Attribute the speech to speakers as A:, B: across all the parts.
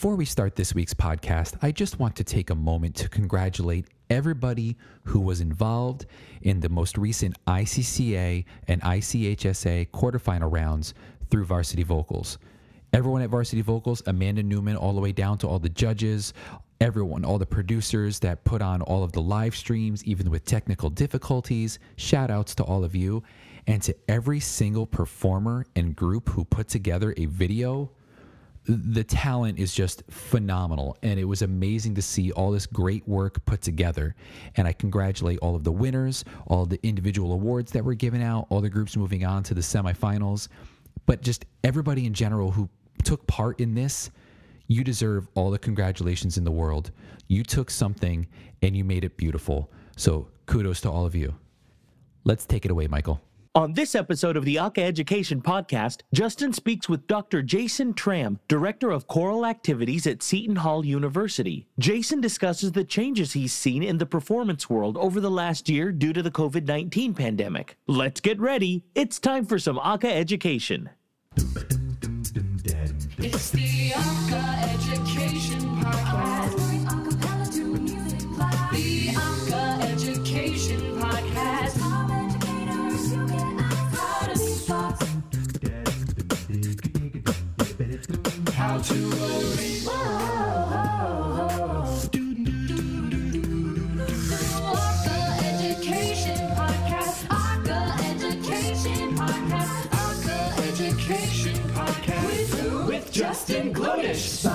A: Before we start this week's podcast, I just want to take a moment to congratulate everybody who was involved in the most recent ICCA and ICHSA quarterfinal rounds through Varsity Vocals. Everyone at Varsity Vocals, Amanda Newman, all the way down to all the judges, everyone, all the producers that put on all of the live streams, even with technical difficulties. Shout outs to all of you and to every single performer and group who put together a video. The talent is just phenomenal, and it was amazing to see all this great work put together. And I congratulate all of the winners, all the individual awards that were given out, all the groups moving on to the semifinals, but just everybody in general who took part in this you deserve all the congratulations in the world. You took something and you made it beautiful. So kudos to all of you. Let's take it away, Michael.
B: On this episode of the ACA Education Podcast, Justin speaks with Dr. Jason Tramm, Director of Choral Activities at Seton Hall University. Jason discusses the changes he's seen in the performance world over the last year due to the COVID 19 pandemic. Let's get ready. It's time for some ACA Education.
C: It's the How to Education Podcast. Education Podcast. Education Podcast. With, with Justin Glodish.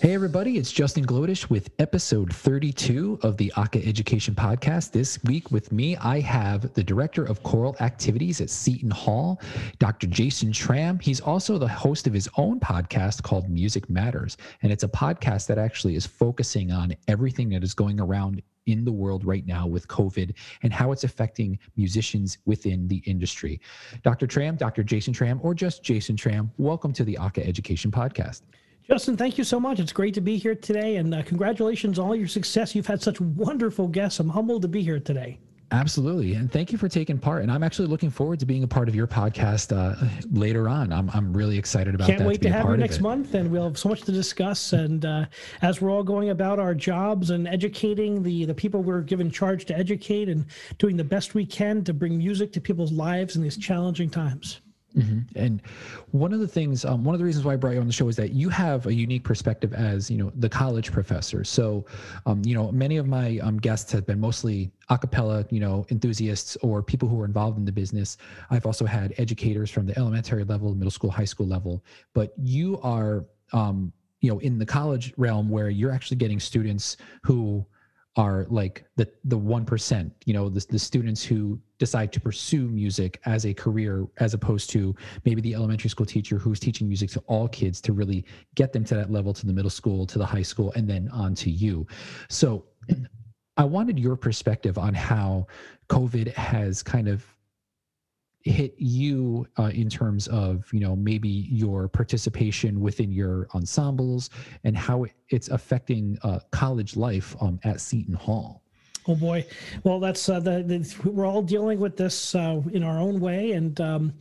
A: Hey, everybody, it's Justin Glodish with episode 32 of the ACA Education Podcast. This week with me, I have the Director of Choral Activities at Seton Hall, Dr. Jason Tramm. He's also the host of his own podcast called Music Matters. And it's a podcast that actually is focusing on everything that is going around in the world right now with COVID and how it's affecting musicians within the industry. Dr. Tramm, Dr. Jason Tramm, or just Jason Tramm, welcome to the ACA Education Podcast.
D: Justin, thank you so much. It's great to be here today, and uh, congratulations on all your success. You've had such wonderful guests. I'm humbled to be here today.
A: Absolutely. And thank you for taking part. And I'm actually looking forward to being a part of your podcast uh, later on. I'm, I'm really excited about that.
D: Can't wait
A: to,
D: to, have you next month, and we'll have so much to discuss. And uh, as we're all going about our jobs and educating the the people we're given charge to educate, and doing the best we can to bring music to people's lives in these challenging times.
A: Mhm. And one of the things, um, one of the reasons why I brought you on the show is that you have a unique perspective as, you know, the college professor. So, um, you know, many of my um, guests have been mostly a cappella, you know, enthusiasts or people who are involved in the business. I've also had educators from the elementary level, middle school, high school level, but you are, um, you know, in the college realm where you're actually getting students who are like the the one percent you know the, the students who decide to pursue music as a career as opposed to maybe the elementary school teacher who's teaching music to all kids to really get them to that level to the middle school to the high school and then on to you. So i wanted your perspective on how covid has kind of hit you uh, in terms of you know maybe your participation within your ensembles and how it's affecting uh, college life um, at Seton Hall.
D: Oh boy! Well, that's uh, the, the we're all dealing with this uh, in our own way, and um,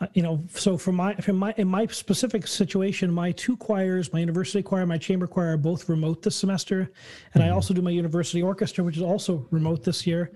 D: uh, you know, so for my from my in my specific situation, my two choirs, my university choir, my chamber choir, are both remote this semester, and I also do my university orchestra, which is also remote this year.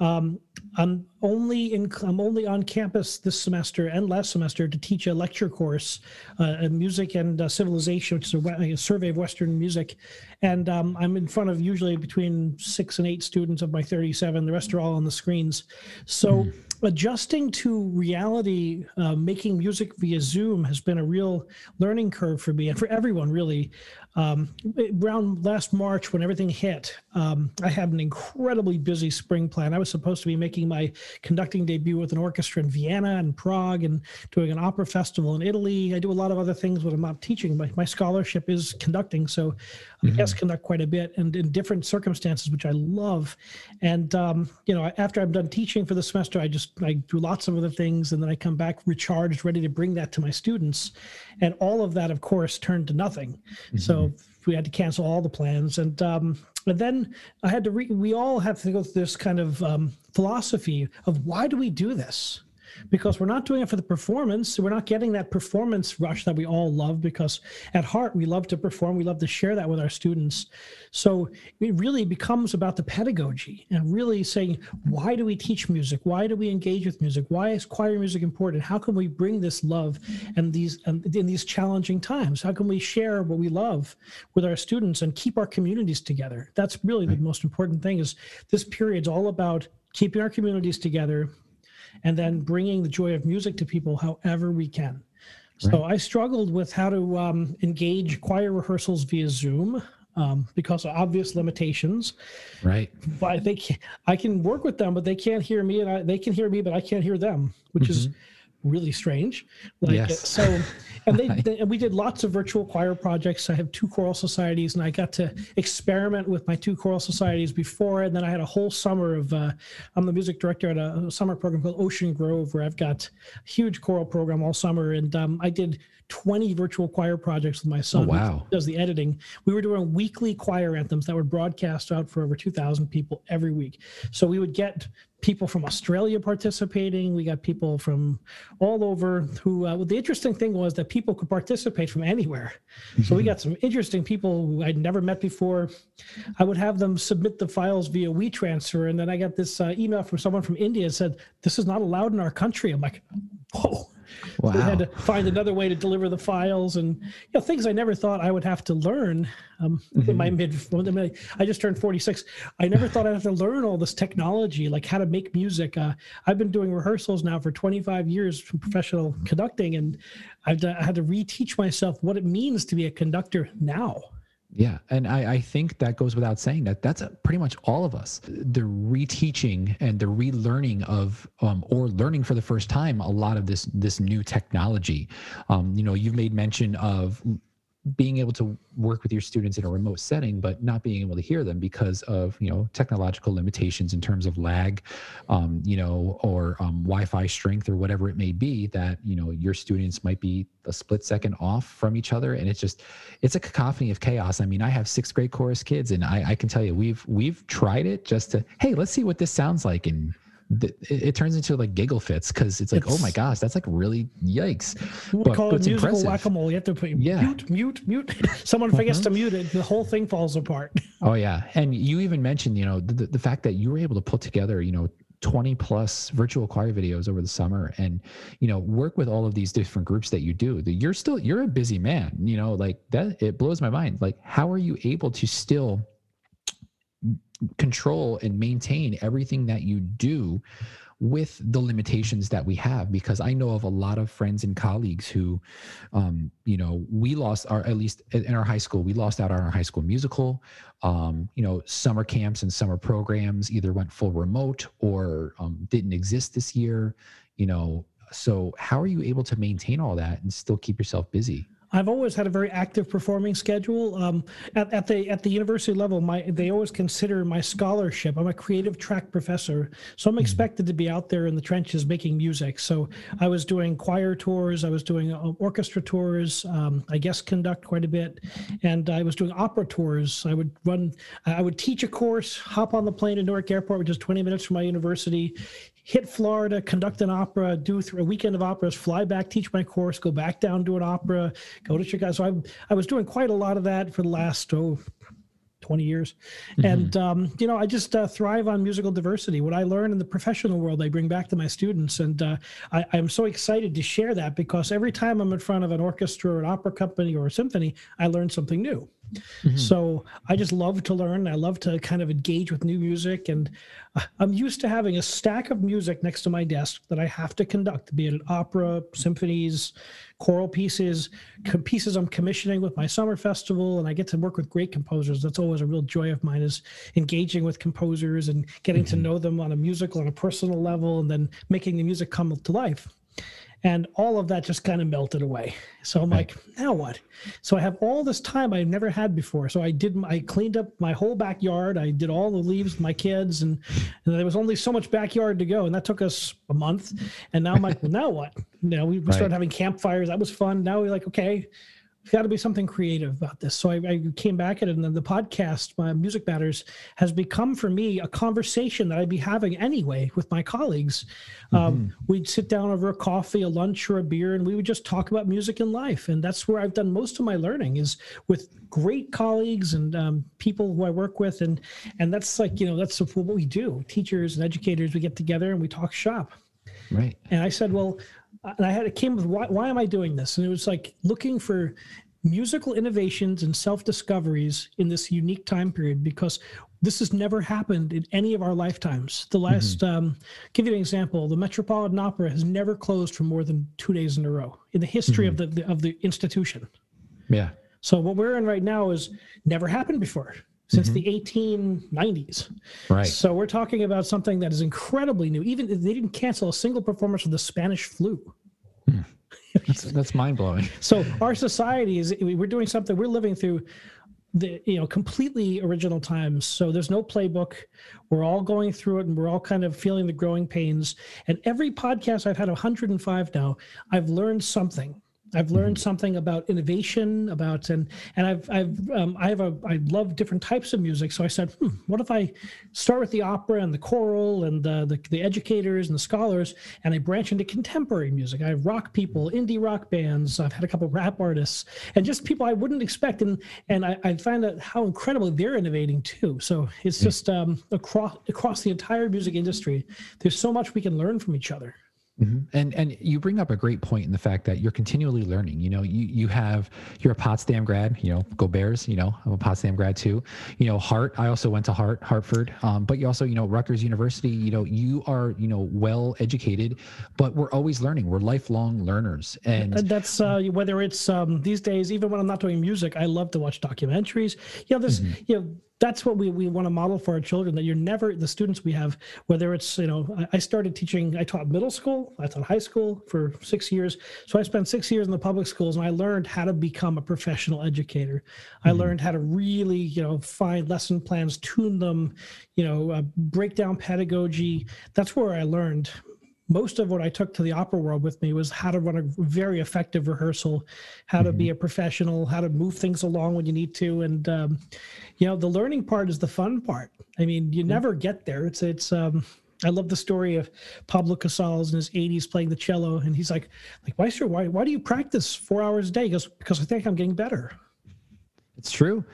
D: Um, I'm only in I'm only on campus this semester and last semester to teach a lecture course, uh, in music and uh, civilization, which is a, a survey of Western music, and um, I'm in front of usually between six and eight students of my 37. The rest are all on the screens. So adjusting to reality, uh, making music via Zoom has been a real learning curve for me and for everyone really. Um, around last March, when everything hit, um, I had an incredibly busy spring plan. I was supposed to be making my conducting debut with an orchestra in Vienna and Prague and doing an opera festival in Italy. I do a lot of other things when I'm not teaching. My, my scholarship is conducting, so I guess conduct quite a bit and in different circumstances, which I love. And um, you know, after I'm done teaching for the semester, I just I do lots of other things, and then I come back recharged, ready to bring that to my students. And all of that, of course, turned to nothing. So we had to cancel all the plans, and um, and then I had to. Re- we all have to go through this kind of um, philosophy of why do we do this? Because we're not doing it for the performance. We're not getting that performance rush that we all love because at heart we love to perform. We love to share that with our students. So it really becomes about the pedagogy and really saying, why do we teach music? Why do we engage with music? Why is choir music important? How can we bring this love and these and in these challenging times? How can we share what we love with our students and keep our communities together? That's really the most important thing. Is this period's all about keeping our communities together and then bringing the joy of music to people however we can. So I struggled with how to um, engage choir rehearsals via Zoom um, because of obvious limitations.
A: Right.
D: But they can, I can work with them, but they can't hear me, and I, they can hear me, but I can't hear them, which is really strange. Like
A: Yes.
D: so, and they, they and we did lots of virtual choir projects. I have two choral societies, and I got to experiment with my two choral societies before, and then I had a whole summer of. Uh, I'm the music director at a, summer program called Ocean Grove, where I've got a huge choral program all summer, and um, I did 20 virtual choir projects with my son. who
A: wow.
D: Does the editing? We were doing weekly choir anthems that were broadcast out for over 2,000 people every week. So we would get people from Australia participating. We got people from all over who, uh, well, the interesting thing was that people could participate from anywhere. So we got some interesting people who I'd never met before. I would have them submit the files via WeTransfer. And then I got this uh, email from someone from India that said, this is not allowed in our country. I'm like, whoa. So we had to find another way to deliver the files and you know things I never thought I would have to learn um, in my mid. I just turned 46. I never thought I'd have to learn all this technology, like how to make music. Uh, I've been doing rehearsals now for 25 years from professional conducting, and I've done, I had to reteach myself what it means to be a conductor now.
A: Yeah, and I, I think that goes without saying that that's pretty much all of us. The reteaching and the relearning of, um, or learning for the first time, a lot of this this new technology. Um, you know, you've made mention of being able to work with your students in a remote setting, but not being able to hear them because of you know technological limitations in terms of lag, um, you know, or um, Wi-Fi strength or whatever it may be. That you know your students might be a split second off from each other, and it's just it's a cacophony of chaos. I mean, I have sixth grade chorus kids, and I, I can tell you we've we've tried it just to hey, let's see what this sounds like, and it, it turns into like giggle fits because it's like oh my gosh, that's like really yikes.
D: We
A: But
D: call it
A: it's
D: musical
A: impressive.
D: whack-a-mole. You have to put
A: Yeah.
D: mute, mute, mute. Someone forgets to mute it, mm-hmm. the whole thing falls apart.
A: Oh yeah, and you even mentioned you know the, the- the fact that you were able to put together you know 20 plus virtual choir videos over the summer and you know work with all of these different groups that you do. You're still you're a busy man. You know like that it blows my mind. Like how are you able to still control and maintain everything that you do with the limitations that we have because i know of a lot of friends and colleagues who um, you know we lost our at least in our high school we lost out on our high school musical. Um, you know summer camps and summer programs either went full remote or um, didn't exist this year you know. So how are you able to maintain all that and still keep yourself busy
D: I've always had a very active performing schedule. Um, at, at the at the university level, my they always consider my scholarship. I'm a creative track professor, so I'm expected to be out there in the trenches making music. So I was doing choir tours, I was doing uh, orchestra tours. Um, I guest conduct quite a bit, and I was doing opera tours. I would run, I would teach a course, hop on the plane to Newark Airport, which is 20 minutes from my university, hit Florida, conduct an opera, do th- a weekend of operas, fly back, teach my course, go back down, do an opera, go to Chicago. So I, I was doing quite a lot of that for the last, oh, 20 years. And, um, you know, I just uh, thrive on musical diversity. What I learn in the professional world, I bring back to my students. And uh, I, I'm so excited to share that because every time I'm in front of an orchestra or an opera company or a symphony, I learn something new. So I just love to learn. I love to kind of engage with new music. And uh, I'm used to having a stack of music next to my desk that I have to conduct, be it an opera, symphonies, choral pieces, pieces I'm commissioning with my summer festival. And I get to work with great composers. That's always a real joy of mine is engaging with composers and getting to mm-hmm. know them on a musical, on a personal level, and then making the music come to life and all of that just kind of melted away. So i'm like now what? So i have all this time i've never had before. So i did i cleaned up my whole backyard. I did all the leaves with my kids and, and there was only so much backyard to go and that took us a month. And now i'm like well now what? You know we, we started having campfires. That was fun. Now we're like okay there's got to be something creative about this. So I, I came back at it, and then the podcast, my Music Matters, has become for me a conversation that I'd be having anyway with my colleagues. Um, we'd sit down over a coffee, a lunch, or a beer, and we would just talk about music and life. And that's where I've done most of my learning is with great colleagues and um, people who I work with, and and that's like you know that's what we do. Teachers and educators, we get together and we talk shop.
A: Right.
D: And I said, well, and I had it came with why, why am I doing this? And it was like looking for musical innovations and self discoveries in this unique time period because this has never happened in any of our lifetimes. The last, um, give you an example, the Metropolitan Opera has never closed for more than two days in a row in the history of the, the of the institution.
A: Yeah.
D: So what we're in right now is never happened before since mm-hmm. the 1890s.
A: Right.
D: So we're talking about something that is incredibly new. Even they didn't cancel a single performance of the Spanish flu. Hmm.
A: That's, that's mind blowing.
D: So our society is we're doing something. We're living through the you know completely original times. So there's no playbook. We're all going through it, and we're all kind of feeling the growing pains. And every podcast I've had 105 now, I've learned something. I've learned something about innovation, about and and I've I've um, I have a I love different types of music. So I said, hmm, what if I start with the opera and the choral and the, the the educators and the scholars, and I branch into contemporary music. I have rock people, indie rock bands. I've had a couple rap artists, and just people I wouldn't expect. And and I, I find out how incredible they're innovating too. So it's just um, across across the entire music industry. There's so much we can learn from each other.
A: Mhm. And and you bring up a great point in the fact that you're continually learning. You know, you you have you're a Potsdam grad. You know, go Bears. You know, I'm a Potsdam grad too. You know, Hart. I also went to Hart, Hartford. Um, but you also, you know, Rutgers University. You know, you are you know well educated, but we're always learning. We're lifelong learners, and
D: And that's uh, whether it's um, these days, even when I'm not doing music, I love to watch documentaries. You know, this, you know, that's what we, we want to model for our children that you're never, the students we have, whether it's, you know, I, started teaching, I taught middle school, I taught high school for six years. So I spent six years in the public schools and I learned how to become a professional educator. I learned how to really, you know, find lesson plans, tune them, you know, uh, break down pedagogy. That's where I learned most of what I took to the opera world with me was how to run a very effective rehearsal, how to be a professional, how to move things along when you need to, and um, you know the learning part is the fun part. I mean, you never get there. It's it's. Um, I love the story of Pablo Casals in his 80s playing the cello, and he's like, like why sir, why why do you practice four hours a day? He goes because I think I'm getting better.
A: It's true.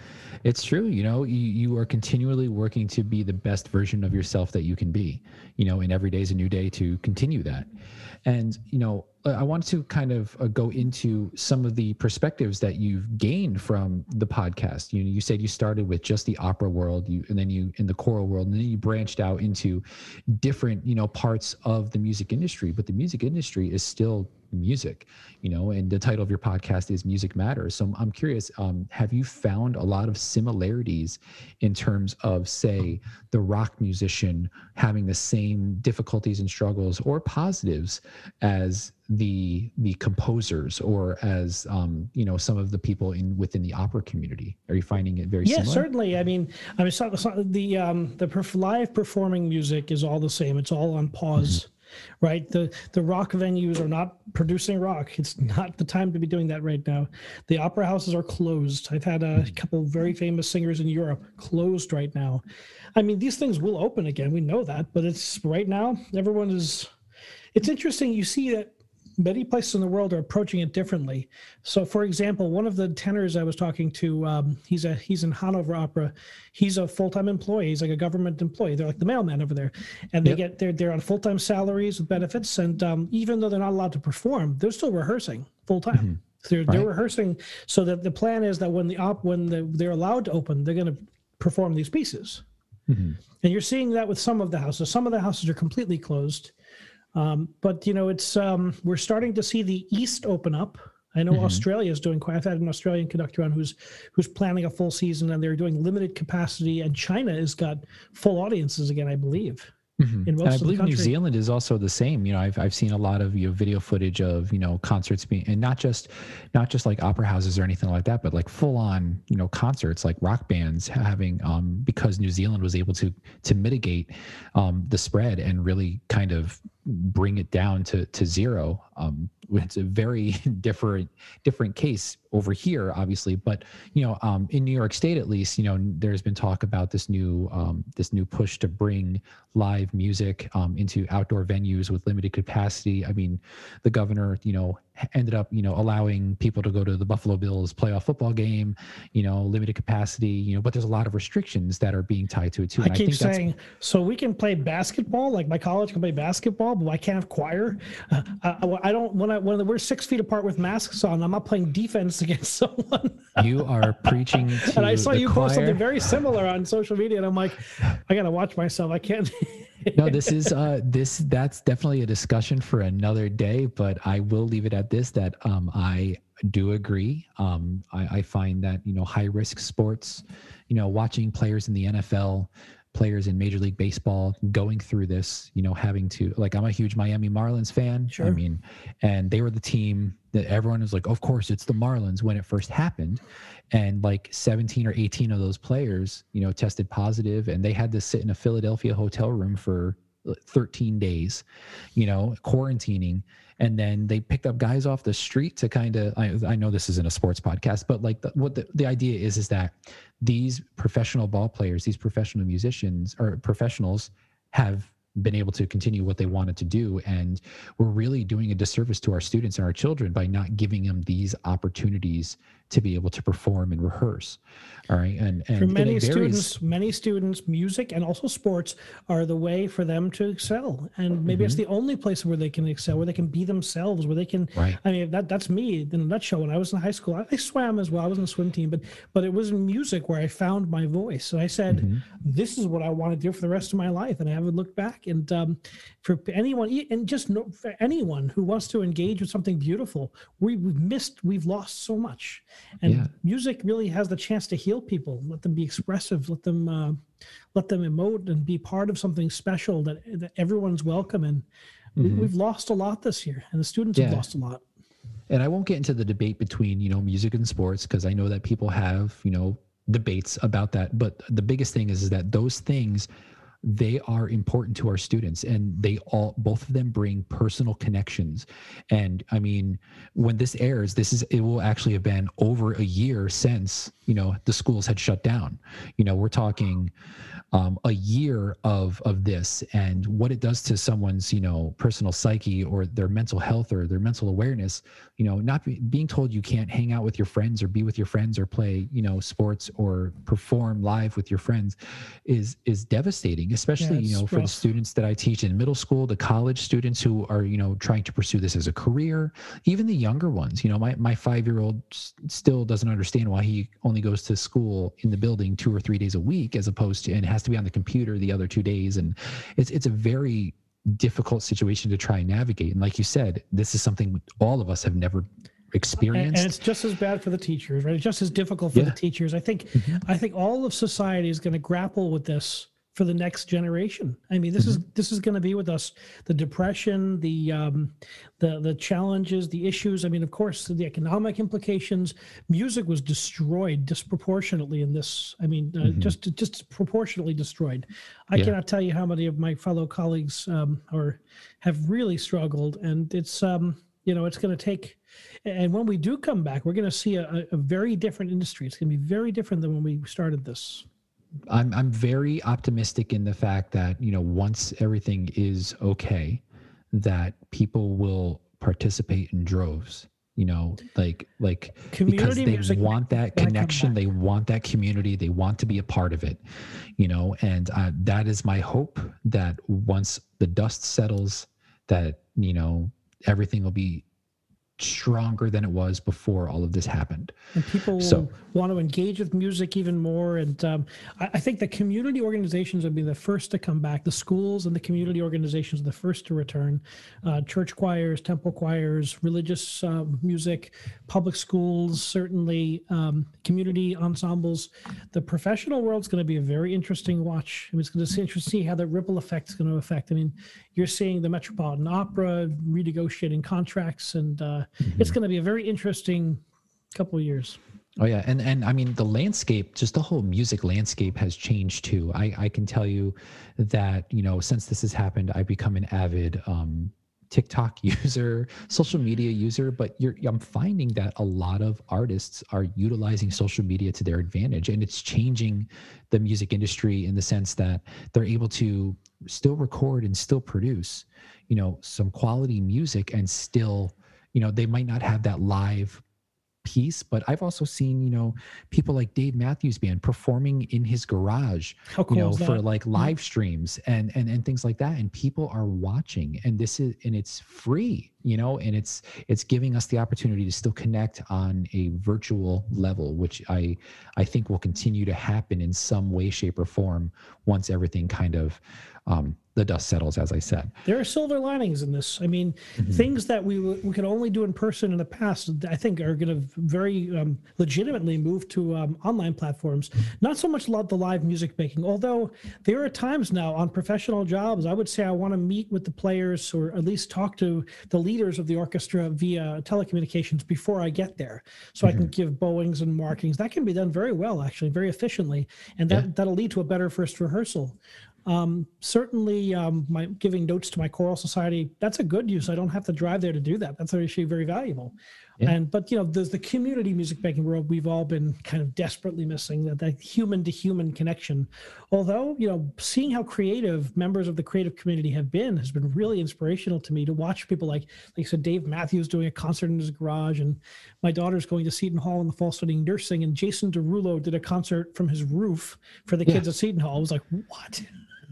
A: It's true. You know, you, you are continually working to be the best version of yourself that you can be, you know, and every day is a new day to continue that. And, you know, I want to kind of uh, go into some of the perspectives that you've gained from the podcast. You know, you said you started with just the opera world, you, and then you in the choral world, and then you branched out into different, you know, parts of the music industry. But the music industry is still music, you know, and the title of your podcast is Music Matters. So I'm- curious, um, have you found a lot of similarities in terms of, say, the rock musician having the same difficulties and struggles or positives as the the composers or as um, you know some of the people in within the opera community? Are you finding it very
D: Yeah,
A: similar?
D: certainly. I mean, I mean, so, so the um, the perf- live performing music is all the same. It's all on pause, right? The the rock venues are not producing rock. It's not the time to be doing that right now. The opera houses are closed. I've had a hmm. couple very famous singers in Europe closed right now. I mean, these things will open again. We know that, but it's right now. Everyone is. It's interesting. You see that many places in the world are approaching it differently. So, for example, one of the tenors I was talking to, um, he's a he's in Hanover Opera. He's a full time employee. He's like a government employee. They're like the mailman over there, and they
A: Yep.
D: get they're they're on full time salaries with benefits. And um, even though they're not allowed to perform, they're still rehearsing full time. They're they're rehearsing so that the plan is that when the op when the, they're allowed to open, they're going to perform these pieces.
A: Mhm.
D: And you're seeing that with some of the houses. Some of the houses are completely closed. Um, but you know, it's um, we're starting to see the east open up. I know Australia is doing quite. I've had an Australian conductor on who's who's planning a full season, and they're doing limited capacity. And China has got full audiences again, I believe.
A: Mhm.
D: most
A: and I believe New. Zealand is also the same. You know, I've I've seen a lot of you know video footage of you know concerts being and not just not just like opera houses or anything like that, but like full on you know concerts like rock bands having um because New Zealand was able to to mitigate um the spread and really kind of bring it down to to zero. Um, it's a very different different case over here, obviously. But you know, um, in New York State, at least, you know, there's been talk about this new um, this new push to bring live music um, into outdoor venues with limited capacity. I mean, the governor, you know, ended up, you know, allowing people to go to the Buffalo Bills playoff football game, you know, limited capacity, you know, but there's a lot of restrictions that are being tied to it too.
D: I keep
A: that's-
D: saying, so we can play basketball, like my college can play basketball, but I can't have choir. Uh, I, I don't when I when we're six feet apart with masks on. I'm not playing defense against someone.
A: you are preaching to
D: and I saw you
A: choir.
D: post something very similar on social media, and I'm like, I gotta watch myself. I can't.
A: no this is uh this that's definitely a discussion for another day but i will leave it at this that um i do agree um i, I find that you know high risk sports you know watching players in the nfl players in major league baseball going through this you know having to like i'm a huge miami marlins fan
D: Sure.
A: i mean and they were the team that everyone was like of course it's the marlins when it first happened and like 17 or 18 of those players you know tested positive and they had to sit in a philadelphia hotel room for uh, 13 days you know quarantining. And then they picked up guys off the street to kind of I, I know this isn't a sports podcast but like the, what the, the idea is is that these professional ball players these professional musicians or professionals have been able to continue what they wanted to do and we're really doing a disservice to our students and our children by not giving them these opportunities to be able to perform and rehearse all right and, and
D: for many students, many students, music and also sports are the way for them to excel. And maybe
A: Mm-hmm.
D: it's the only place where they can excel, where they can be themselves, where they can.
A: Right.
D: I mean, that that's me in a nutshell. When I was in high school, I, I swam as well. I was in the swim team, but but it was in music where I found my voice. And I said,
A: Mm-hmm.
D: "This is what I want to do for the rest of my life," and I haven't looked back. And um, for anyone, and just no, for anyone who wants to engage with something beautiful, we, we've missed, we've lost so much. And
A: Yeah.
D: music really has the chance to heal people. Let them be expressive. Let them uh, let them emote and be part of something special that, that everyone's welcome. And we, we've lost a lot this year, and the students have
A: Mm-hmm.
D: Lost a lot.
A: and I won't get into the debate between you know music and sports because I know that people have you know debates about that. But the biggest thing is, is that those things they are important to our students and they all both of them bring personal connections. And i mean when this airs this is it will actually have been over a year since you know the schools had shut down. You know we're talking um, a year of of this and what it does to someone's you know personal psyche or their mental health or their mental awareness you know not be, being told you can't hang out with your friends or be with your friends or play you know sports or perform live with your friends is is devastating especially
D: it's
A: you know for the students that i teach in middle school the college students who are you know trying to pursue this as a career even the younger ones. You know my, my five year old still doesn't understand why he only goes to school in the building two or three days a week as opposed to and has to be on the computer the other two days and it's it's a very difficult situation to try and navigate and like you said this is something all of us have never experienced
D: and it's just as bad for the teachers, right? It's just as difficult for
A: Yeah.
D: the teachers. I think, mm-hmm. I think all of society is going to grapple with this for the next generation. I mean, this is this is going to be with us. The depression, the um, the the challenges, the issues. I mean, of course, the economic implications. Music was destroyed disproportionately in this. I mean, uh, just just proportionately destroyed. I
A: Yeah.
D: cannot tell you how many of my fellow colleagues um, or have really struggled, and it's um, you know, it's going to take. And when we do come back, we're going to see a- a very different industry. It's going to be very different than when we started this.
A: I'm I'm very optimistic in the fact that you know once everything is okay, that people will participate in droves. You know, like like because they want that connection, they want that community, they want to be a part of it. You know, and uh, that is my hope that once the dust settles, that you know everything will be stronger than it was before all of this happened.
D: and people
A: So-
D: want to engage with music even more. And um, I, I think the community organizations will be the first to come back. The schools and the community organizations are the first to return. Uh, church choirs, temple choirs, religious uh, music, public schools, certainly um, community ensembles. The professional world's going to be a very interesting watch. I mean, it's going to be interesting to see how the ripple effect is going to affect. I mean, you're seeing the Metropolitan Opera renegotiating contracts, and uh, it's going to be a very interesting couple of years.
A: Oh yeah, and and I mean the landscape, just the whole music landscape has changed too. I I can tell you that you know since this has happened, I've become an avid um, TikTok user, social media user. But you're I'm finding that a lot of artists are utilizing social media to their advantage, and it's changing the music industry in the sense that they're able to still record and still produce, you know, some quality music and still, you know, they might not have that live piece but i've also seen you know people like dave matthews band performing in his garage
D: cool
A: you know for? Like live streams and and and things like that and people are watching and this is and it's free you know and it's it's giving us the opportunity to still connect on a virtual level which i i think will continue to happen in some way shape or form once everything kind of um the dust settles as i said
D: there are silver linings in this. I mean,
A: Mm-hmm.
D: things that we we could only do in person in the past, I think, are going to very um, legitimately move to um, online platforms. Not so much lo- the live music making, although there are times now on professional jobs, I would say I want to meet with the players or at least talk to the leaders of the orchestra via telecommunications before I get there, so I can give bowings and markings. That can be done very well, actually, very efficiently, and that that'll lead to a better first rehearsal um, certainly um, my giving notes to my choral society that's a good use. I don't have to drive there to do that. That's actually very valuable
A: Yeah.
D: and but you know there's the community music making world we've all been kind of desperately missing that, that human to human connection although you know seeing how creative members of the creative community have been has been really inspirational to me to watch people like like I said dave matthews doing a concert in his garage and my daughter's going to seton hall in the fall studying nursing and jason derulo did a concert from his roof for the
A: Yeah.
D: kids at seton hall i was like what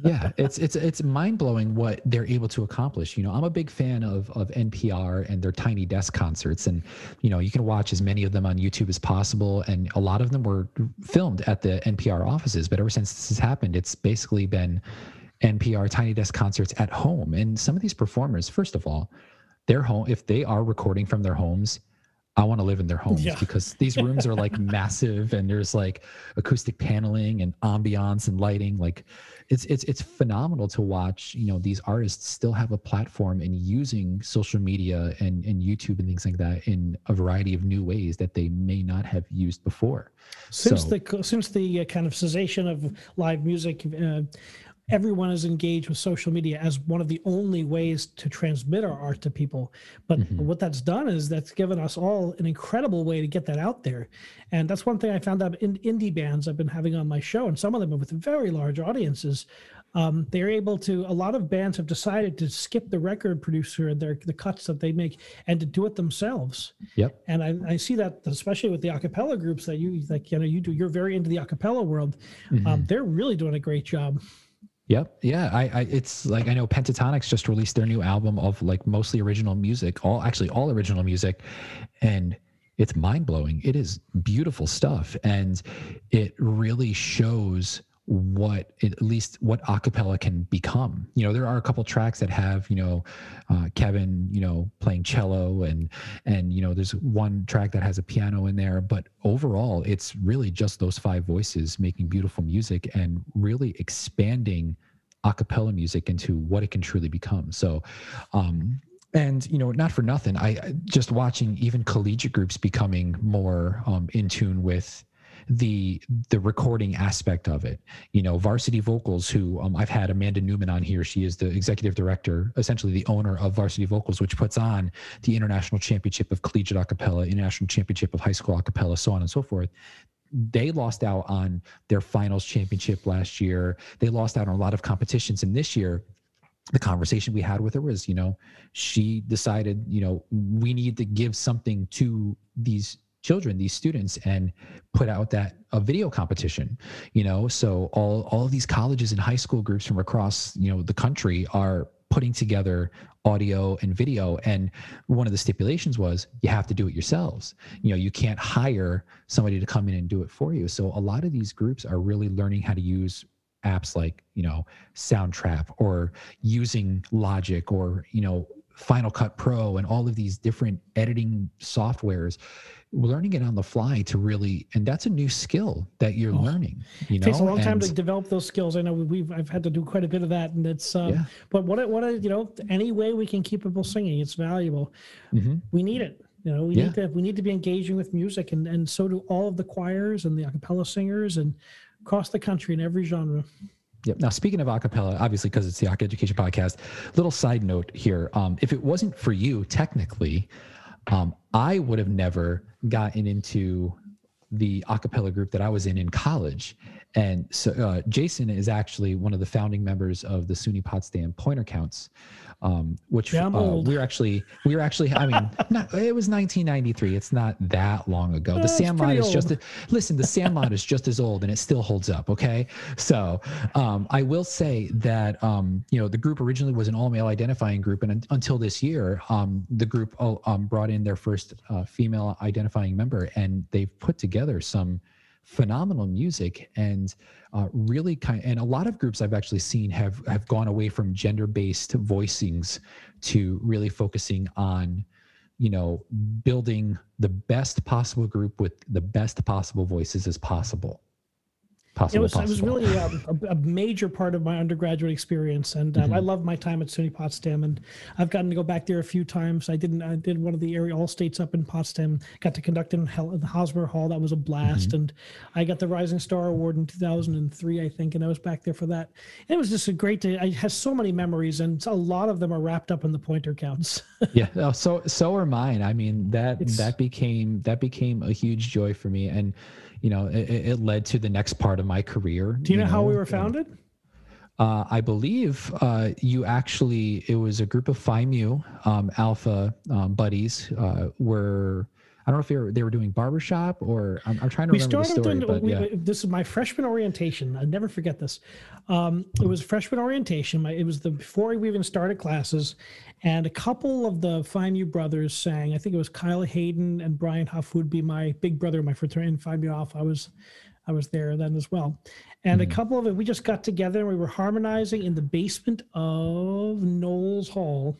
A: yeah it's it's it's mind-blowing what they're able to accomplish you know i'm a big fan of of npr and their tiny desk concerts and you know you can watch as many of them on youtube as possible and a lot of them were filmed at the npr offices but ever since this has happened it's basically been npr tiny desk concerts at home and some of these performers first of all their home if they are recording from their homes I want to live in their homes
D: Yeah.
A: because these rooms are like massive and there's like acoustic paneling and ambiance and lighting. Like it's it's it's phenomenal to watch, you know, these artists still have a platform and using social media and, and YouTube and things like that in a variety of new ways that they may not have used before.
D: since
A: So-
D: the since the uh, kind of cessation of live music uh, everyone is engaged with social media as one of the only ways to transmit our art to people. But
A: Mm-hmm.
D: what that's done is that's given us all an incredible way to get that out there. And that's one thing i found out in indie bands i've been having on my show and some of them with very large audiences. Um, they're able to a lot of bands have decided to skip the record producer and their the cuts that they make and to do it themselves.
A: Yep.
D: and I, I see that especially with the acapella groups that you like you know you do you're very into the acapella world. Um, they're really doing a great job
A: Yep. Yeah. I, I it's like I know Pentatonix just released their new album of like mostly original music, all actually all original music, and it's mind blowing. It is beautiful stuff, and it really shows what at least what acapella can become. You know, there are a couple tracks that have you know uh, Kevin you know playing cello and and you know there's one track that has a piano in there, but overall it's really just those five voices making beautiful music and really expanding a cappella music into what it can truly become. So, um, and you know, not for nothing, I- just watching even collegiate groups becoming more um, in tune with the the recording aspect of it. You know, Varsity Vocals, who um, I've had Amanda Newman on here. She is the executive director, essentially the owner of Varsity Vocals, which puts on the International Championship of Collegiate Acapella, International Championship of High School Acapella, so on and so forth they lost out on their finals championship last year. They lost out on a lot of competitions. And this year, the conversation we had with her was, you know, she decided, you know, we need to give something to these children, these students, and put out that a video competition. You know, so all all of these colleges and high school groups from across, you know, the country are putting together audio and video. And one of the stipulations was you have to do it yourselves. You know you can't hire somebody to come in and do it for you. So a lot of these groups are really learning how to use apps like you know soundtrap or using logic or you know final cut pro and all of these different editing softwares learning it on the fly to really and that's a new skill that you're
D: Oh,
A: learning you
D: it
A: know
D: takes a long time to develop those skills i know we've i've had to do quite a bit of that and it's um,
A: Yeah.
D: but what what you know any way we can keep people singing it's valuable
A: Mhm.
D: we need it You know, we
A: Yeah.
D: need to we need to be engaging with music, and and so do all of the choirs and the a cappella singers and across the country in every genre.
A: Yep. Now, speaking of acapella, obviously, because it's the ACA Education Podcast, little side note here. Um, if it wasn't for you, technically, um, I would have never gotten into the acapella group that I was in in college. And so uh, Jason is actually one of the founding members of the SUNY Potsdam Pointer Counts, um, which
D: Yeah,
A: uh, we are actually, we are actually, I mean, not, it was 1993. It's not that long ago.
D: Uh,
A: The
D: it's
A: Sandlot is just,
D: old.
A: listen, the Sandlot is just as old and it still holds up. Okay. So um, I will say that, um, you know, the group originally was an all male identifying group. And un- until this year, um, the group uh, um, brought in their first uh, female identifying member and they've put together some phenomenal music and uh, really kind and a lot of groups I've actually seen have have gone away from gender based voicings to really focusing on you know building the best possible group with the best possible voices as possible possible
D: It was it was really um, a, a major part of my undergraduate experience, and um, I love my time at SUNY Potsdam, and I've gotten to go back there a few times. I didn't I did one of the area all states up in Potsdam, got to conduct in Hel- the Hosmer Hall. That was a blast, and I got the Rising Star Award in 2003, I think, and I was back there for that. And it was just a great day. I had so many memories, and a lot of them are wrapped up in the pointer counts.
A: yeah oh, so so are mine i mean that
D: It's-
A: that became that became a huge joy for me and you know it, it led to the next part of my career
D: Do you know, how we were
A: and,
D: founded?
A: uh, I believe uh, you actually, it was a group of Phi Mu um, Alpha um, buddies uh, were, I don't know if they were, they were doing barbershop or I'm, I'm trying to
D: we
A: remember
D: started
A: the story,
D: doing
A: but
D: we,
A: yeah.
D: this is my freshman orientation i never forget this um, it was freshman orientation my, it was the before we even started classes and a couple of the Phi Mu brothers sang i think it was kyle hayden and brian huff would be my big brother my fraternity in Phi Mu alpha i was i was there then as well and
A: Mm-hmm.
D: a couple of it we just got together and we were harmonizing in the basement of knowles hall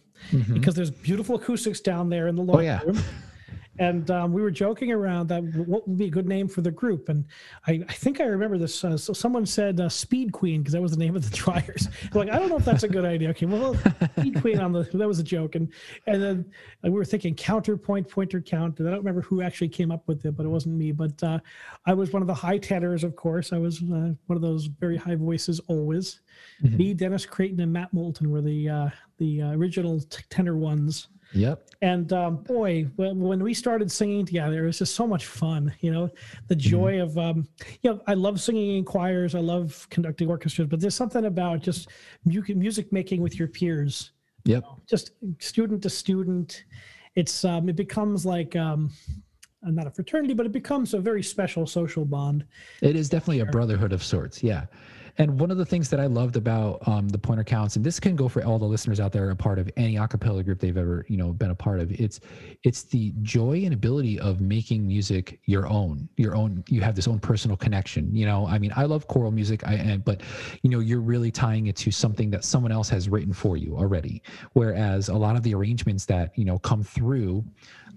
D: because there's beautiful acoustics down there in the lower
A: Mm-hmm. Oh, yeah.
D: room and um, we were joking around that what would be a good name for the group. And i, I think i remember this uh, so someone said uh, speed queen because that was the name of the dryers. Like i don't know if that's a good idea. Okay well speed queen on the that was a joke. And and then we were thinking counterpoint pointer count and i don't remember who actually came up with it but it wasn't me. But uh, i was one of the high tenors of course. I was uh, one of those very high voices always. Me dennis creighton and matt moulton were the uh, the uh, original t- tenor ones
A: Yep.
D: and um, boy, when, we started singing together, it was just so much fun. You know, the joy of, um, you know, I love singing in choirs. I love conducting orchestras, but there's something about just music, music making with your peers,
A: Yep.
D: just student to student. It's, um, it becomes like, um, uh, not a fraternity, but it becomes a very special social bond.
A: It is definitely a brotherhood of sorts. Yeah. And one of the things that I loved about um, the pointer counts, and this can go for all the listeners out there a part of any a cappella group they've ever, you know, been a part of. It's it's the joy and ability of making music your own, your own. You have this own personal connection. You know, I mean, I love choral music, I and but you know, you're really tying it to something that someone else has written for you already. Whereas a lot of the arrangements that you know come through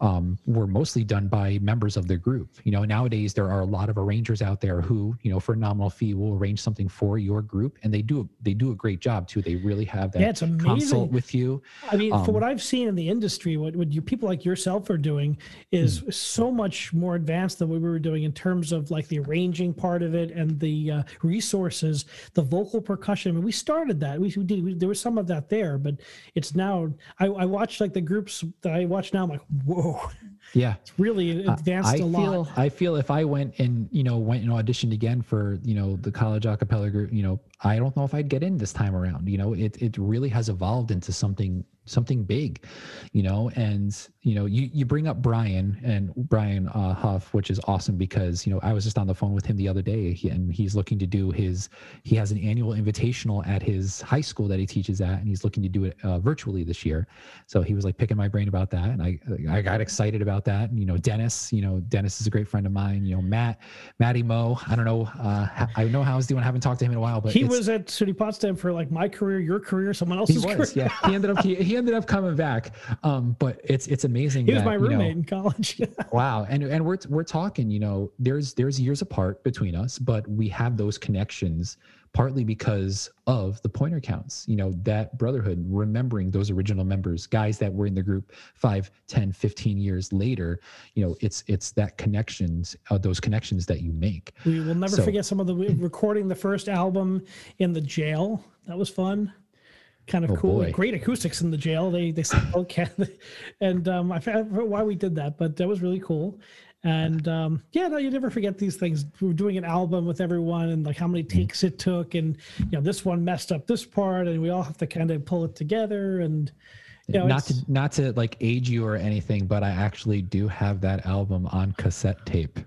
A: um, were mostly done by members of the group. You know, nowadays there are a lot of arrangers out there who, you know, for a nominal fee will arrange something for your group, and they do they do a great job too. They really have that
D: Yeah, it's amazing.
A: consult with you.
D: I mean, for
A: Um,
D: what I've seen in the industry, what, what you people like yourself are doing is
A: Hmm.
D: so much more advanced than what we were doing in terms of like the arranging part of it and the uh, resources, the vocal percussion. I mean, we started that. We, we did. We, there was some of that there, but it's now. I, I watch like the groups that I watch now. I'm like, whoa,
A: Yeah.
D: it's really advanced
A: I
D: a
A: feel
D: lot.
A: I feel if I went and you know went and auditioned again for you know the college a cappella group, you know, I don't know if I'd get in this time around. You know, it it really has evolved into something something big, you know. And you know, you you bring up Brian and Brian uh, Huff, which is awesome because you know I was just on the phone with him the other day, and he's looking to do his he has an annual invitational at his high school that he teaches at, and he's looking to do it uh, virtually this year. So he was like picking my brain about that, and I I got excited about that. And you know, Dennis, you know, Dennis is a great friend of mine. You know, Matt, Matty Mo. I don't know. Uh, I know how he's doing. I haven't talked to him in a while, but
D: He was at SUNY Potsdam for like my career, your career, someone
A: he
D: else's
A: was,
D: career.
A: yeah. He ended up he, he he ended up coming back. Um, but it's it's amazing.
D: He was
A: that,
D: my
A: you know,
D: roommate in college.
A: wow and and we're we're talking you know there's there's years apart between us but we have those connections partly because of the pointer counts you know that brotherhood remembering those original members guys that were in the group 5 10 15 years later you know it's it's that connections uh, those connections that you make
D: we will never
A: So-
D: forget some of the recording the first album in the jail. That was fun. Kind of
A: Oh,
D: cool.
A: boy.
D: Great acoustics in the jail. They they said okay, and um, I forgot why we did that, but that was really cool. And um, yeah, no, you never forget these things. We were doing an album with everyone, and like how many
A: Mm-hmm.
D: takes it took, and you know this one messed up this part, and we all have to kind of pull it together. And you know,
A: not to not to like age you or anything but i actually do have that album on cassette tape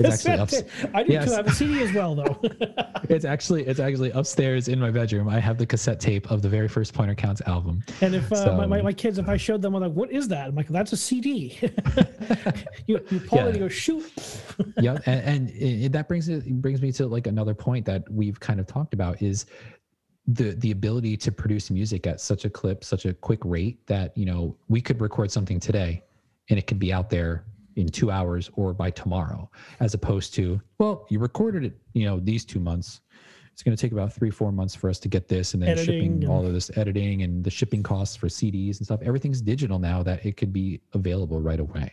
A: it's actually ups-
D: I do
A: Yes.
D: too. I have a CD as well, though.
A: it's actually it's actually upstairs in my bedroom i have the cassette tape of the very first pointer counts album
D: And if uh, my, my, my kids, if I showed them, I'm like, what is that? I'm like, that's a CD. you, you pull it
A: Yeah.
D: and you go, shoot.
A: yeah and, and it, it- that brings it brings me to like another point that we've kind of talked about is the the ability to produce music at such a clip such a quick rate that you know we could record something today and it could be out there in two hours or by tomorrow as opposed to well you recorded it you know these two months. It's going to take about three four months for us to get this and then
D: Editing
A: shipping
D: and-
A: all of this editing and the shipping costs for cds and stuff. Everything's digital now that it could be available right away.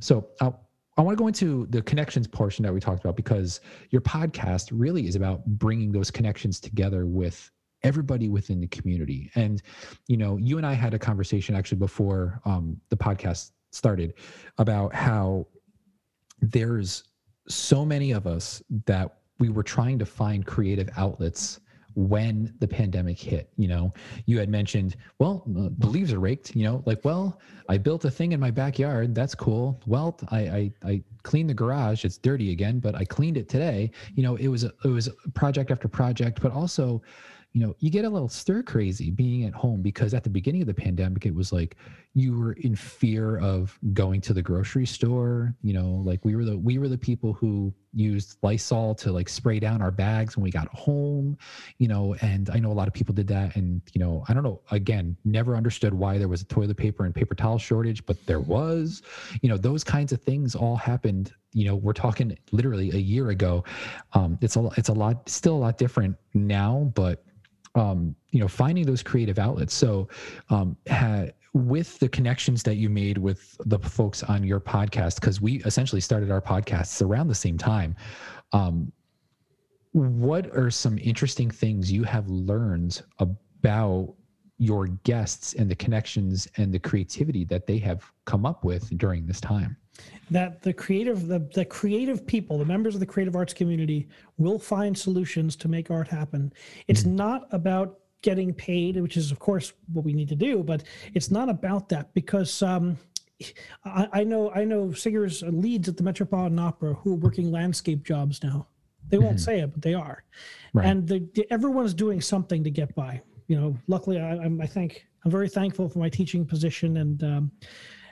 A: So uh, I want to go into the connections portion that we talked about because your podcast really is about bringing those connections together with everybody within the community. And you know, you and I had a conversation actually before um, the podcast started about how there's so many of us that we were trying to find creative outlets when the pandemic hit you know? You had mentioned well the leaves are raked you know? Like well i built a thing in my backyard. That's cool. Well i i, I cleaned the garage. It's dirty again but i cleaned it today. You know it was a, it was project after project but also you know you get a little stir crazy being at home because at the beginning of the pandemic it was like you were in fear of going to the grocery store you know like we were the we were the people who used lysol to like spray down our bags when we got home you know and i know a lot of people did that and you know i don't know again never understood why there was a toilet paper and paper towel shortage but there was you know those kinds of things all happened you know we're talking literally a year ago um it's a it's a lot still a lot different now but um, you know, finding those creative outlets. So, um, ha- with the connections that you made with the folks on your podcast, because we essentially started our podcasts around the same time. Um, what are some interesting things you have learned about your guests and the connections and the creativity that they have come up with during this time?
D: that the creative the, the creative people the members of the creative arts community will find solutions to make art happen it's not about getting paid which is of course what we need to do but it's not about that because um, I, I know i know singers and leads at the metropolitan opera who are working landscape jobs now they won't say it but they are
A: Right.
D: and the, the- everyone's doing something to get by you know luckily I, I'm, I think i'm very thankful for my teaching position and um,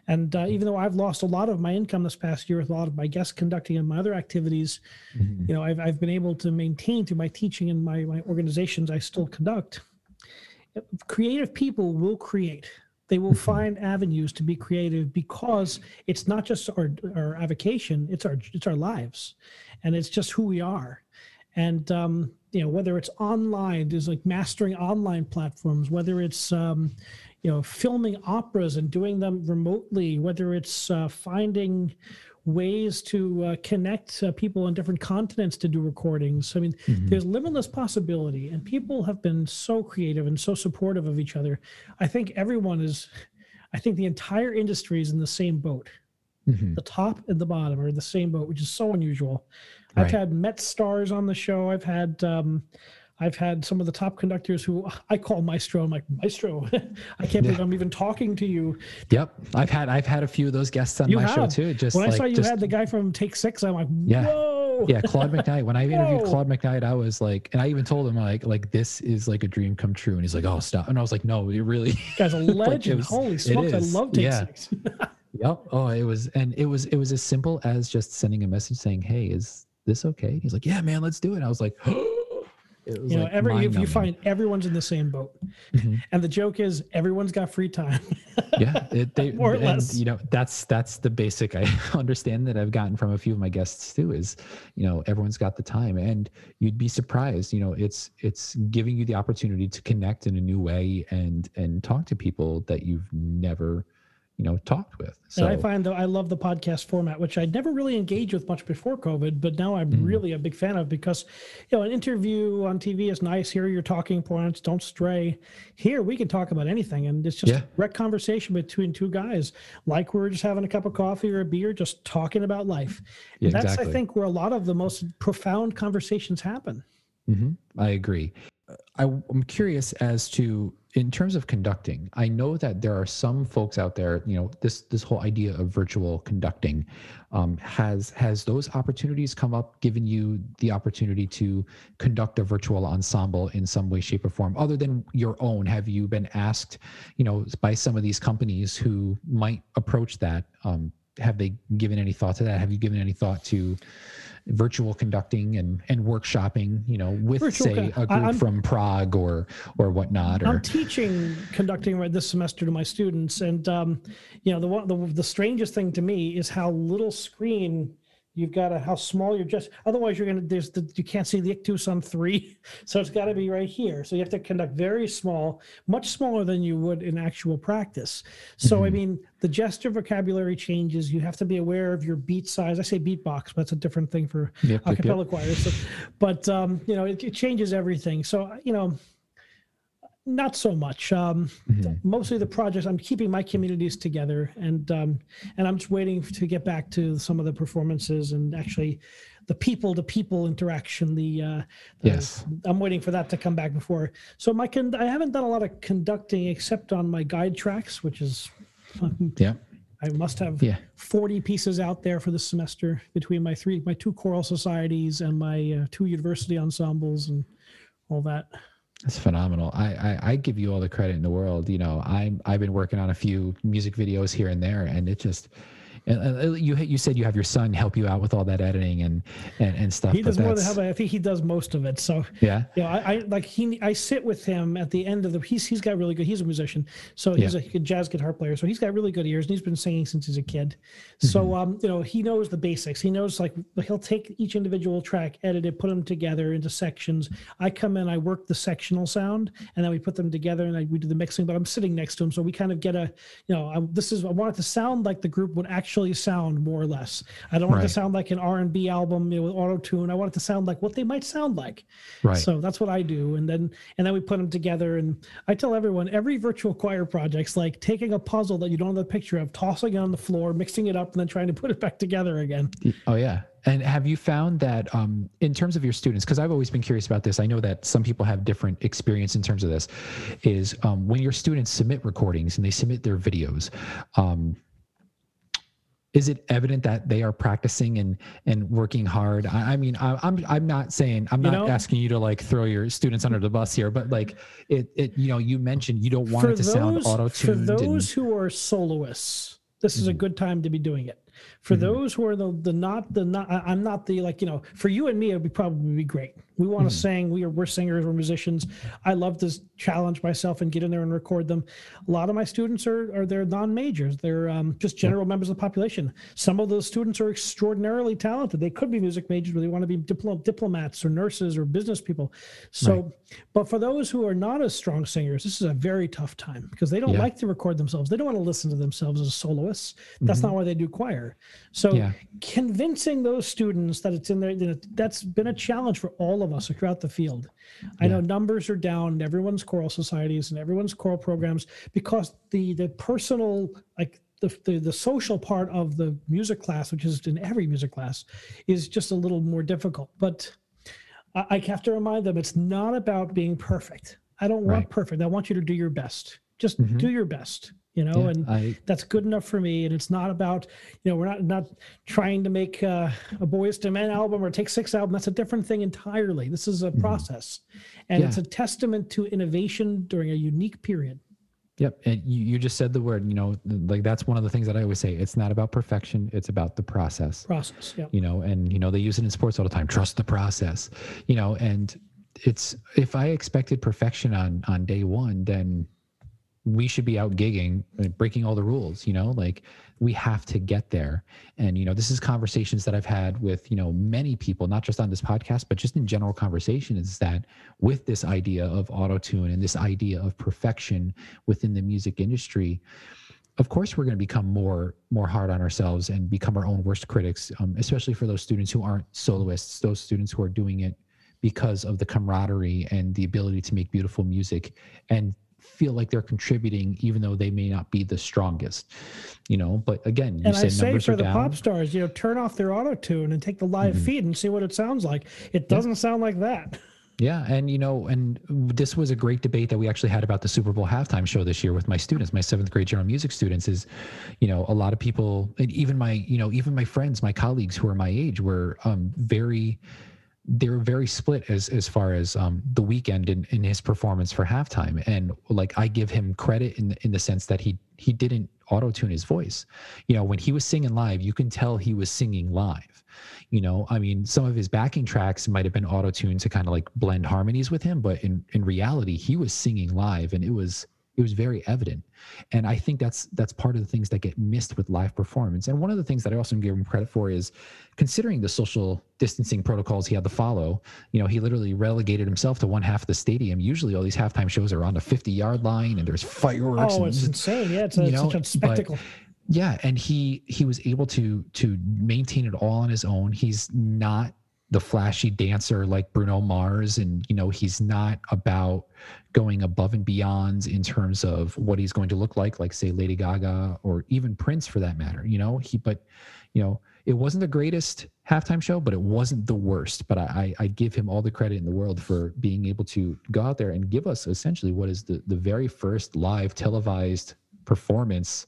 D: and uh, even though I've lost a lot of my income this past year with a lot of my guest conducting and my other activities, you know, I've, I've been able to maintain through my teaching and my, my organizations I still conduct. Creative people will create. They will find avenues to be creative because it's not just our, our avocation; it's our it's our lives, and it's just who we are. And um, you know, whether it's online, there's like mastering online platforms, whether it's um, you know filming operas and doing them remotely whether it's uh, finding ways to uh, connect uh, people on different continents to do recordings. I mean there's limitless possibility and people have been so creative and so supportive of each other. I think everyone is i think the entire industry is in the same boat.
A: Mhm.
D: the top and the bottom are in the same boat which is so unusual. I've had met stars on the show. I've had um, I've had some of the top conductors who I call Maestro. I'm like Maestro. I can't believe I'm even talking to you.
A: Yep, I've had I've had a few of those guests on
D: You
A: my show too. Just
D: when
A: like
D: I saw you
A: just,
D: had the guy from Take Six, I'm like,
A: Yeah.
D: whoa.
A: yeah claude mcknight when i interviewed claude mcknight i was like and i even told him like like this is like a dream come true and he's like oh stop and i was like no it really
D: Guy's a legend.
A: was-
D: Holy smokes, I love Take
A: Yeah.
D: Six.
A: yep oh it was and it was it was as simple as just sending a message saying hey is this okay he's like yeah man let's do it i was like it was
D: You know,
A: like
D: every if you find everyone's in the same boat,
A: Mhm.
D: and the joke is everyone's got free time.
A: yeah it, they,
D: More or
A: and,
D: less.
A: you know that's that's the basic i understand that i've gotten from a few of my guests too is you know everyone's got the time and you'd be surprised you know it's it's giving you the opportunity to connect in a new way and and talk to people that you've never you know talked with so
D: and I find though I love the podcast format, which I'd never really engaged with much before COVID, but now I'm
A: Mm.
D: really a big fan of because you know an interview on TV is nice. Here are your talking points. Don't stray. Here we can talk about anything, and it's just
A: Yeah.
D: a direct conversation between two guys, like we're just having a cup of coffee or a beer, just talking about life.
A: Yeah,
D: that's
A: exactly.
D: I think where a lot of the most profound conversations happen.
A: hmm I agree. I, I'm curious as to, in terms of conducting, I know that there are some folks out there. You know, this this whole idea of virtual conducting um, has has those opportunities come up, given you the opportunity to conduct a virtual ensemble in some way, shape, or form, other than your own. Have you been asked, you know, by some of these companies who might approach that? Um, have they given any thought to that? Have you given any thought to virtual conducting and and workshopping you know with
D: Virtual
A: say a group
D: I'm-
A: from prague or or whatnot or
D: I'm teaching conducting right this semester to my students, and um, you know the one the, the strangest thing to me is how little screen you've got, a, how small you're just. Otherwise, you're gonna there's the you can't see the ictus on three, so it's got to be right here. So you have to conduct very small, much smaller than you would in actual practice. So I mean, the gesture vocabulary changes. You have to be aware of your beat size. I say beatbox, but that's a different thing for
A: Yep, yep,
D: a
A: yep.
D: cappella choir. So, but um, you know, it, it changes everything. So you know not so much. Um,
A: Mhm.
D: Mostly the projects. I'm keeping my communities together, and um, and I'm just waiting to get back to some of the performances and actually the people to people interaction. The, uh,
A: Yes.
D: I'm waiting for that to come back before. So my con- I haven't done a lot of conducting except on my guide tracks, which is
A: yeah
D: I must have
A: yeah
D: 40 pieces out there for the semester between my three my two choral societies and my uh, two university ensembles and all that.
A: That's phenomenal. I, I I give you all the credit in the world. You know, I'm I've been working on a few music videos here and there, and it just. And uh, you you said you have your son help you out with all that editing and and, and stuff.
D: He does more than how I think he does most of it. So
A: Yeah.
D: you know, I, I like he I sit with him at the end of the he's he's got really good he's a musician so he's
A: Yeah.
D: a jazz guitar player so he's got really good ears and he's been singing since he's a kid so
A: Mm-hmm.
D: um you know he knows the basics he knows like he'll take each individual track edit it put them together into sections I come in I work the sectional sound and then we put them together and I, we do the mixing but I'm sitting next to him so we kind of get a you know I, this is I want it to sound like the group would actually sound more or less I don't want it to sound like an R&B album you know, with auto tune I want it to sound like what they might sound like
A: Right.
D: so that's what I do, and then and then we put them together. And I tell everyone every virtual choir project's like taking a puzzle that you don't have the picture of, tossing it on the floor, mixing it up, and then trying to put it back together again.
A: Oh yeah. And have you found that um, in terms of your students, because I've always been curious about this, I know that some people have different experience in terms of this, is um, when your students submit recordings and they submit their videos, um, is it evident that they are practicing and and working hard? I, I mean, I, I'm I'm not saying I'm
D: You
A: not
D: know-
A: asking you to like throw your students under the bus here, but like it it you know you mentioned you don't want it to sound
D: those,
A: auto
D: for
A: tuned.
D: those who are soloists, this is a mm-hmm. good time to be doing it. For mm-hmm. those who are the the not the not, I'm not the like you know. For you and me, it would be probably be great. We want to sing. We are we're singers. We're musicians. I love to challenge myself and get in there and record them. A lot of my students are are they're non majors. They're um, just general members of the population. Some of those students are extraordinarily talented. They could be music majors, but they want to be diplo- diplomats or nurses or business people. So, but for those who are not as strong singers, this is a very tough time because they don't
A: Yeah.
D: like to record themselves. They don't want to listen to themselves as soloists. That's not why they do choir. So
A: Yeah.
D: convincing those students that it's in there, that's been a challenge for all of us throughout the field. I know numbers are down in everyone's choral societies and everyone's choral programs because the the personal like the, the the social part of the music class, which is in every music class, is just a little more difficult. But I, I have to remind them it's not about being perfect. I don't want
A: Right.
D: perfect. I want you to do your best. Just
A: Mhm.
D: do your best. You know,
A: Yeah,
D: and
A: I
D: that's good enough for me. And it's not about, you know, we're not not trying to make uh, a Boyz II Men album or take six album. That's a different thing entirely. This is a process, and it's
A: Mm-hmm.
D: A testament to innovation during a unique period.
A: Yep. And you, you just said the word, you know, like that's one of the things that I always say. It's not about perfection, it's about the process.
D: Process, yeah.
A: You know, and you know, they use it in sports all the time. Trust the process. You know, and it's if I expected perfection on on day one, then we should be out gigging, breaking all the rules. You know, like we have to get there. And you know, this is conversations that I've had with you know many people, not just on this podcast, but just in general conversation. Is that with this idea of auto tune and this idea of perfection within the music industry of course we're going to become more more hard on ourselves and become our own worst critics um, especially for those students who aren't soloists those students who are doing it because of the camaraderie and the ability to make beautiful music and feel like they're contributing even though they may not be the strongest you know but again you
D: and I
A: say
D: say
A: numbers
D: for the
A: down
D: pop stars, you know, turn off their auto tune and take the live
A: Mm-hmm.
D: feed and see what it sounds like. It doesn't sound like that.
A: Yeah, and you know, and this was a great debate that we actually had about the Super Bowl halftime show this year with my students, my seventh grade general music students. Is, you know, a lot of people, and even my, you know, even my friends, my colleagues who are my age, were um, very, they were very split as as far as um, the Weeknd in, in his performance for halftime. And like, I give him credit in in the sense that he he didn't auto tune his voice. You know, when he was singing live, you can tell he was singing live you know i mean some of his backing tracks might have been auto-tuned to kind of like blend harmonies with him but in in reality he was singing live and it was it was very evident and i think that's that's part of the things that get missed with live performance and one of the things that i also give him credit for is considering the social distancing protocols he had to follow you know he literally relegated himself to one half of the stadium usually all these halftime shows are on the 50 yard line and there's fireworks
D: Oh,
A: and
D: it's insane. Yeah, it's, a,
A: you know,
D: such a
A: but-
D: spectacle.
A: yeah and he he was able to to maintain it all on his own he's not the flashy dancer like bruno mars and you know he's not about going above and beyond in terms of what he's going to look like like say lady gaga or even prince for that matter you know? He but you know it wasn't the greatest halftime show but it wasn't the worst. But i i, I give him all the credit in the world for being able to go out there and give us essentially what is the the very first live televised performance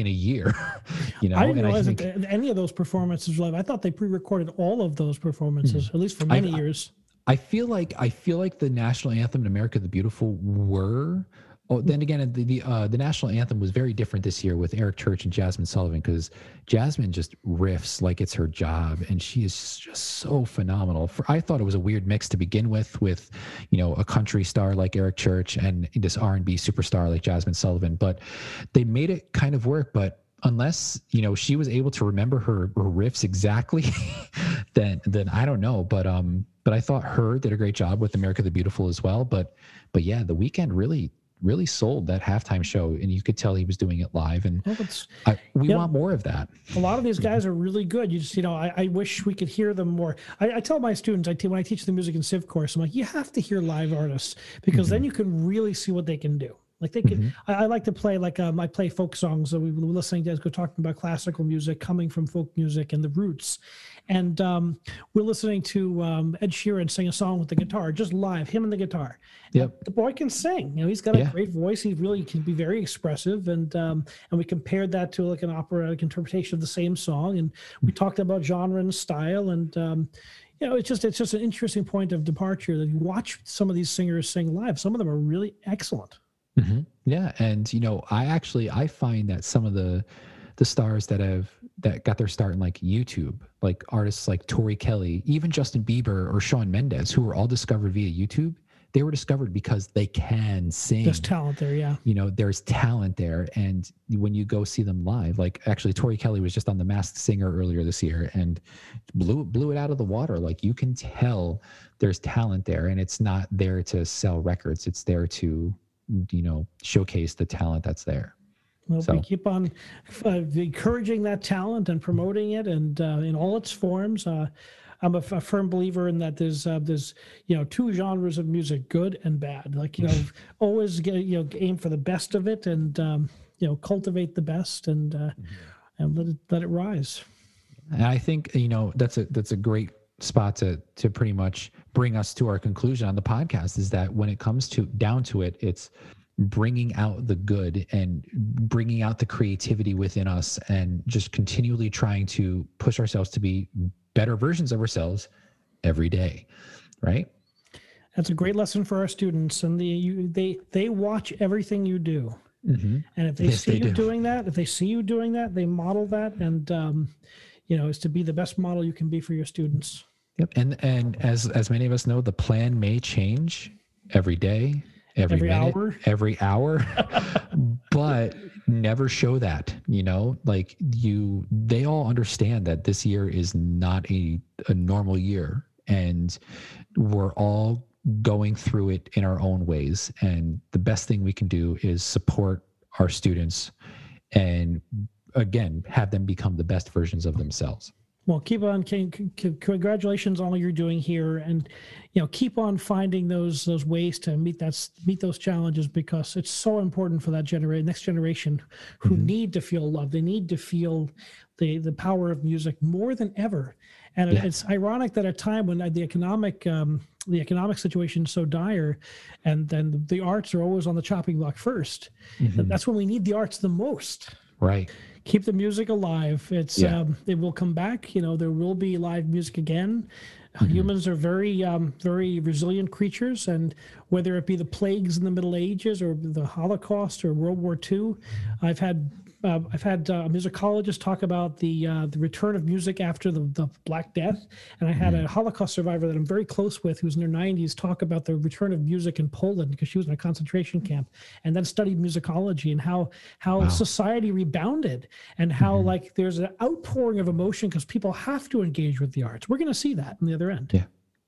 A: in a year you know
D: I didn't
A: and
D: realize
A: think
D: that any of those performances were live. I thought they pre-recorded all of those performances, hmm. at least for many.
A: I-
D: years.
A: I feel like I feel like the national anthem in America the Beautiful were. Oh, then again, the the, uh, the national anthem was very different this year with Eric Church and Jazmine Sullivan because Jazmine just riffs like it's her job, and she is just so phenomenal. For, I thought it was a weird mix to begin with, with you know a country star like Eric Church and this R and B superstar like Jazmine Sullivan, but they made it kind of work. But unless you know she was able to remember her, her riffs exactly then then i don't know but um but i thought her did a great job with america the beautiful as well but but yeah the Weeknd really really sold that halftime show and you could tell he was doing it live and
D: Well,
A: I, we want more of that
D: a lot of these guys are really good. You just, you know, I, I wish we could hear them more. I, I tell my students, I when I teach the music and civ course, I'm like, you have to hear live artists because mm-hmm. then you can really see what they can do. Like they can, I, I like to play like um, I play folk songs. So we were listening to, go talking about classical music coming from folk music and the roots, and um, we're listening to um, Ed Sheeran sing a song with the guitar, just live, him and the guitar.
A: Yep.
D: The boy can sing. You know, he's got a
A: Yeah.
D: great voice. He really can be very expressive, and um, and we compared that to like an operatic interpretation of the same song, and we talked about genre and style, and um, you know, it's just it's just an interesting point of departure that you watch some of these singers sing live. Some of them are really excellent.
A: Mhm. Yeah, and you know, I actually I find that some of the the stars that have that got their start in like YouTube, like artists like Tori Kelly, even Justin Bieber or Shawn Mendes, who were all discovered via YouTube, they were discovered because they can sing.
D: There's talent there, yeah.
A: you know, there's talent there, and when you go see them live, like actually Tori Kelly was just on The Masked Singer earlier this year and blew blew it out of the water. Like you can tell there's talent there, and it's not there to sell records; it's there to you know showcase the talent that's there.
D: Well,
A: So-
D: we keep on uh, encouraging that talent and promoting it, and uh, in all its forms. Uh, I'm a, f- a firm believer in that. There's uh, there's you know two genres of music, good and bad. Like you know, always get you know aim for the best of it, and um, you know cultivate the best, and uh, and let it let it rise.
A: And I think you know that's a that's a great spot to to pretty much bring us to our conclusion on the podcast is that when it comes to down to it, it's bringing out the good and bringing out the creativity within us and just continually trying to push ourselves to be better versions of ourselves every day right
D: That's a great lesson for our students, and the you, they they watch everything you do.
A: mm-hmm.
D: And if they
A: Yes,
D: see
A: they
D: you
A: do.
D: doing that, if they see you doing that, they model that, and um, you know, is to be the best model you can be for your students.
A: Yep. And and as as many of us know, the plan may change every day, every,
D: Every
A: minute,
D: hour.
A: every hour, but never show that. You know, like you, they all understand that this year is not a a normal year, and we're all going through it in our own ways. And the best thing we can do is support our students, and again, have them become the best versions of themselves.
D: Well, keep on. Congratulations on all you're doing here, and you know, keep on finding those those ways to meet that meet those challenges because it's so important for that generation, next generation, who mm-hmm. need to feel love. They need to feel the the power of music more than ever. And
A: Yeah.
D: it's ironic that at a time when uh, the economic um, the economic situation is so dire, and then the arts are always on the chopping block 1st mm-hmm. That's when we need the arts the most
A: Right.
D: keep the music alive. It's
A: Yeah.
D: um, it will come back. You know, there will be live music again.
A: Mm-hmm.
D: Humans are very um, very resilient creatures, and whether it be the plagues in the Middle Ages or the Holocaust or World War II, I've had. Uh, I've had uh, musicologist talk about the uh, the return of music after the, the Black Death, and I had
A: Mm-hmm.
D: a Holocaust survivor that I'm very close with, who's in her 90s, talk about the return of music in Poland because she was in a concentration camp, and then studied musicology and how how society rebounded and how
A: Mm-hmm.
D: like there's an outpouring of emotion because people have to engage with the arts. We're going to see that on the other end.
A: Yeah.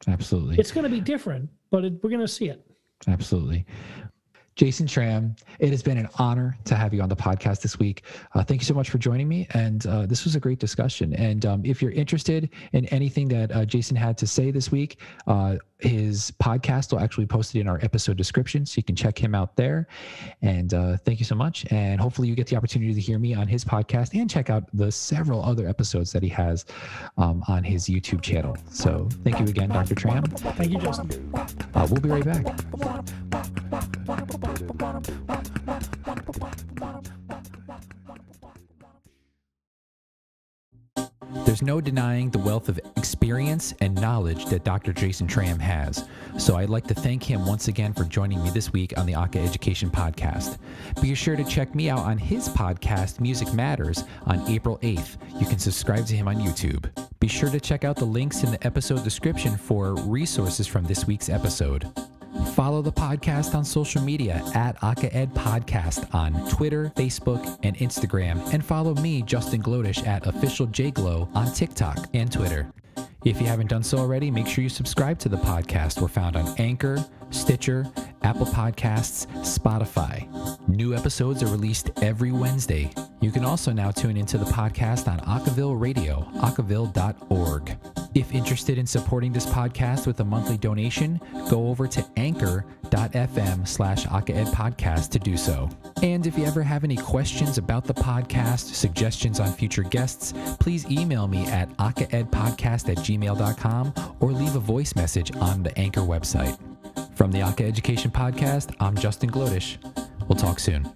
A: Absolutely.
D: It's going to be different, but it, we're going to see it.
A: Absolutely. Jason Tramm, it has been an honor to have you on the podcast this week. Uh, thank you so much for joining me. And uh, this was a great discussion. And um, if you're interested in anything that uh, Jason had to say this week, uh, his podcast will actually post it in our episode description. So you can check him out there. And uh, thank you so much. And hopefully you get the opportunity to hear me on his podcast and check out the several other episodes that he has um, on his YouTube channel. So thank you again, Dr. Tramm.
D: Thank you, Justin.
A: Uh, we'll be right back. There's no denying the wealth of experience and knowledge that Dr. Jason Tramm has. So I'd like to thank him once again for joining me this week on the Aca-Education Podcast. Be sure to check me out on his podcast, Music Matters, on April 8th. You can subscribe to him on YouTube. Be sure to check out the links in the episode description for resources from this week's episode. Follow the podcast on social media at AcaEd Podcast on Twitter, Facebook, and Instagram. And follow me, Justin Glodish, at Official JGlow on TikTok and Twitter. If you haven't done so already, make sure you subscribe to the podcast. We're found on Anchor, Stitcher, Apple Podcasts, Spotify. New episodes are released every Wednesday. You can also now tune into the podcast on Acaville Radio, acaville.org. If interested in supporting this podcast with a monthly donation, go over to anchor.fm slash podcast to do so. And if you ever have any questions about the podcast, suggestions on future guests, please email me at acaedpodcast at gmail.com or leave a voice message on the Anchor website. From the Aca-Education Podcast, I'm Justin Glodish. We'll talk soon.